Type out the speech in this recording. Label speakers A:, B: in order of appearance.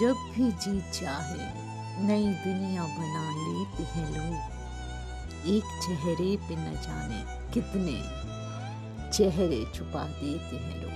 A: जब भी जी चाहे, नई दुनिया बना लेते हैं लोग। एक चेहरे पे न जाने कितने चेहरे छुपा देते हैं लोग।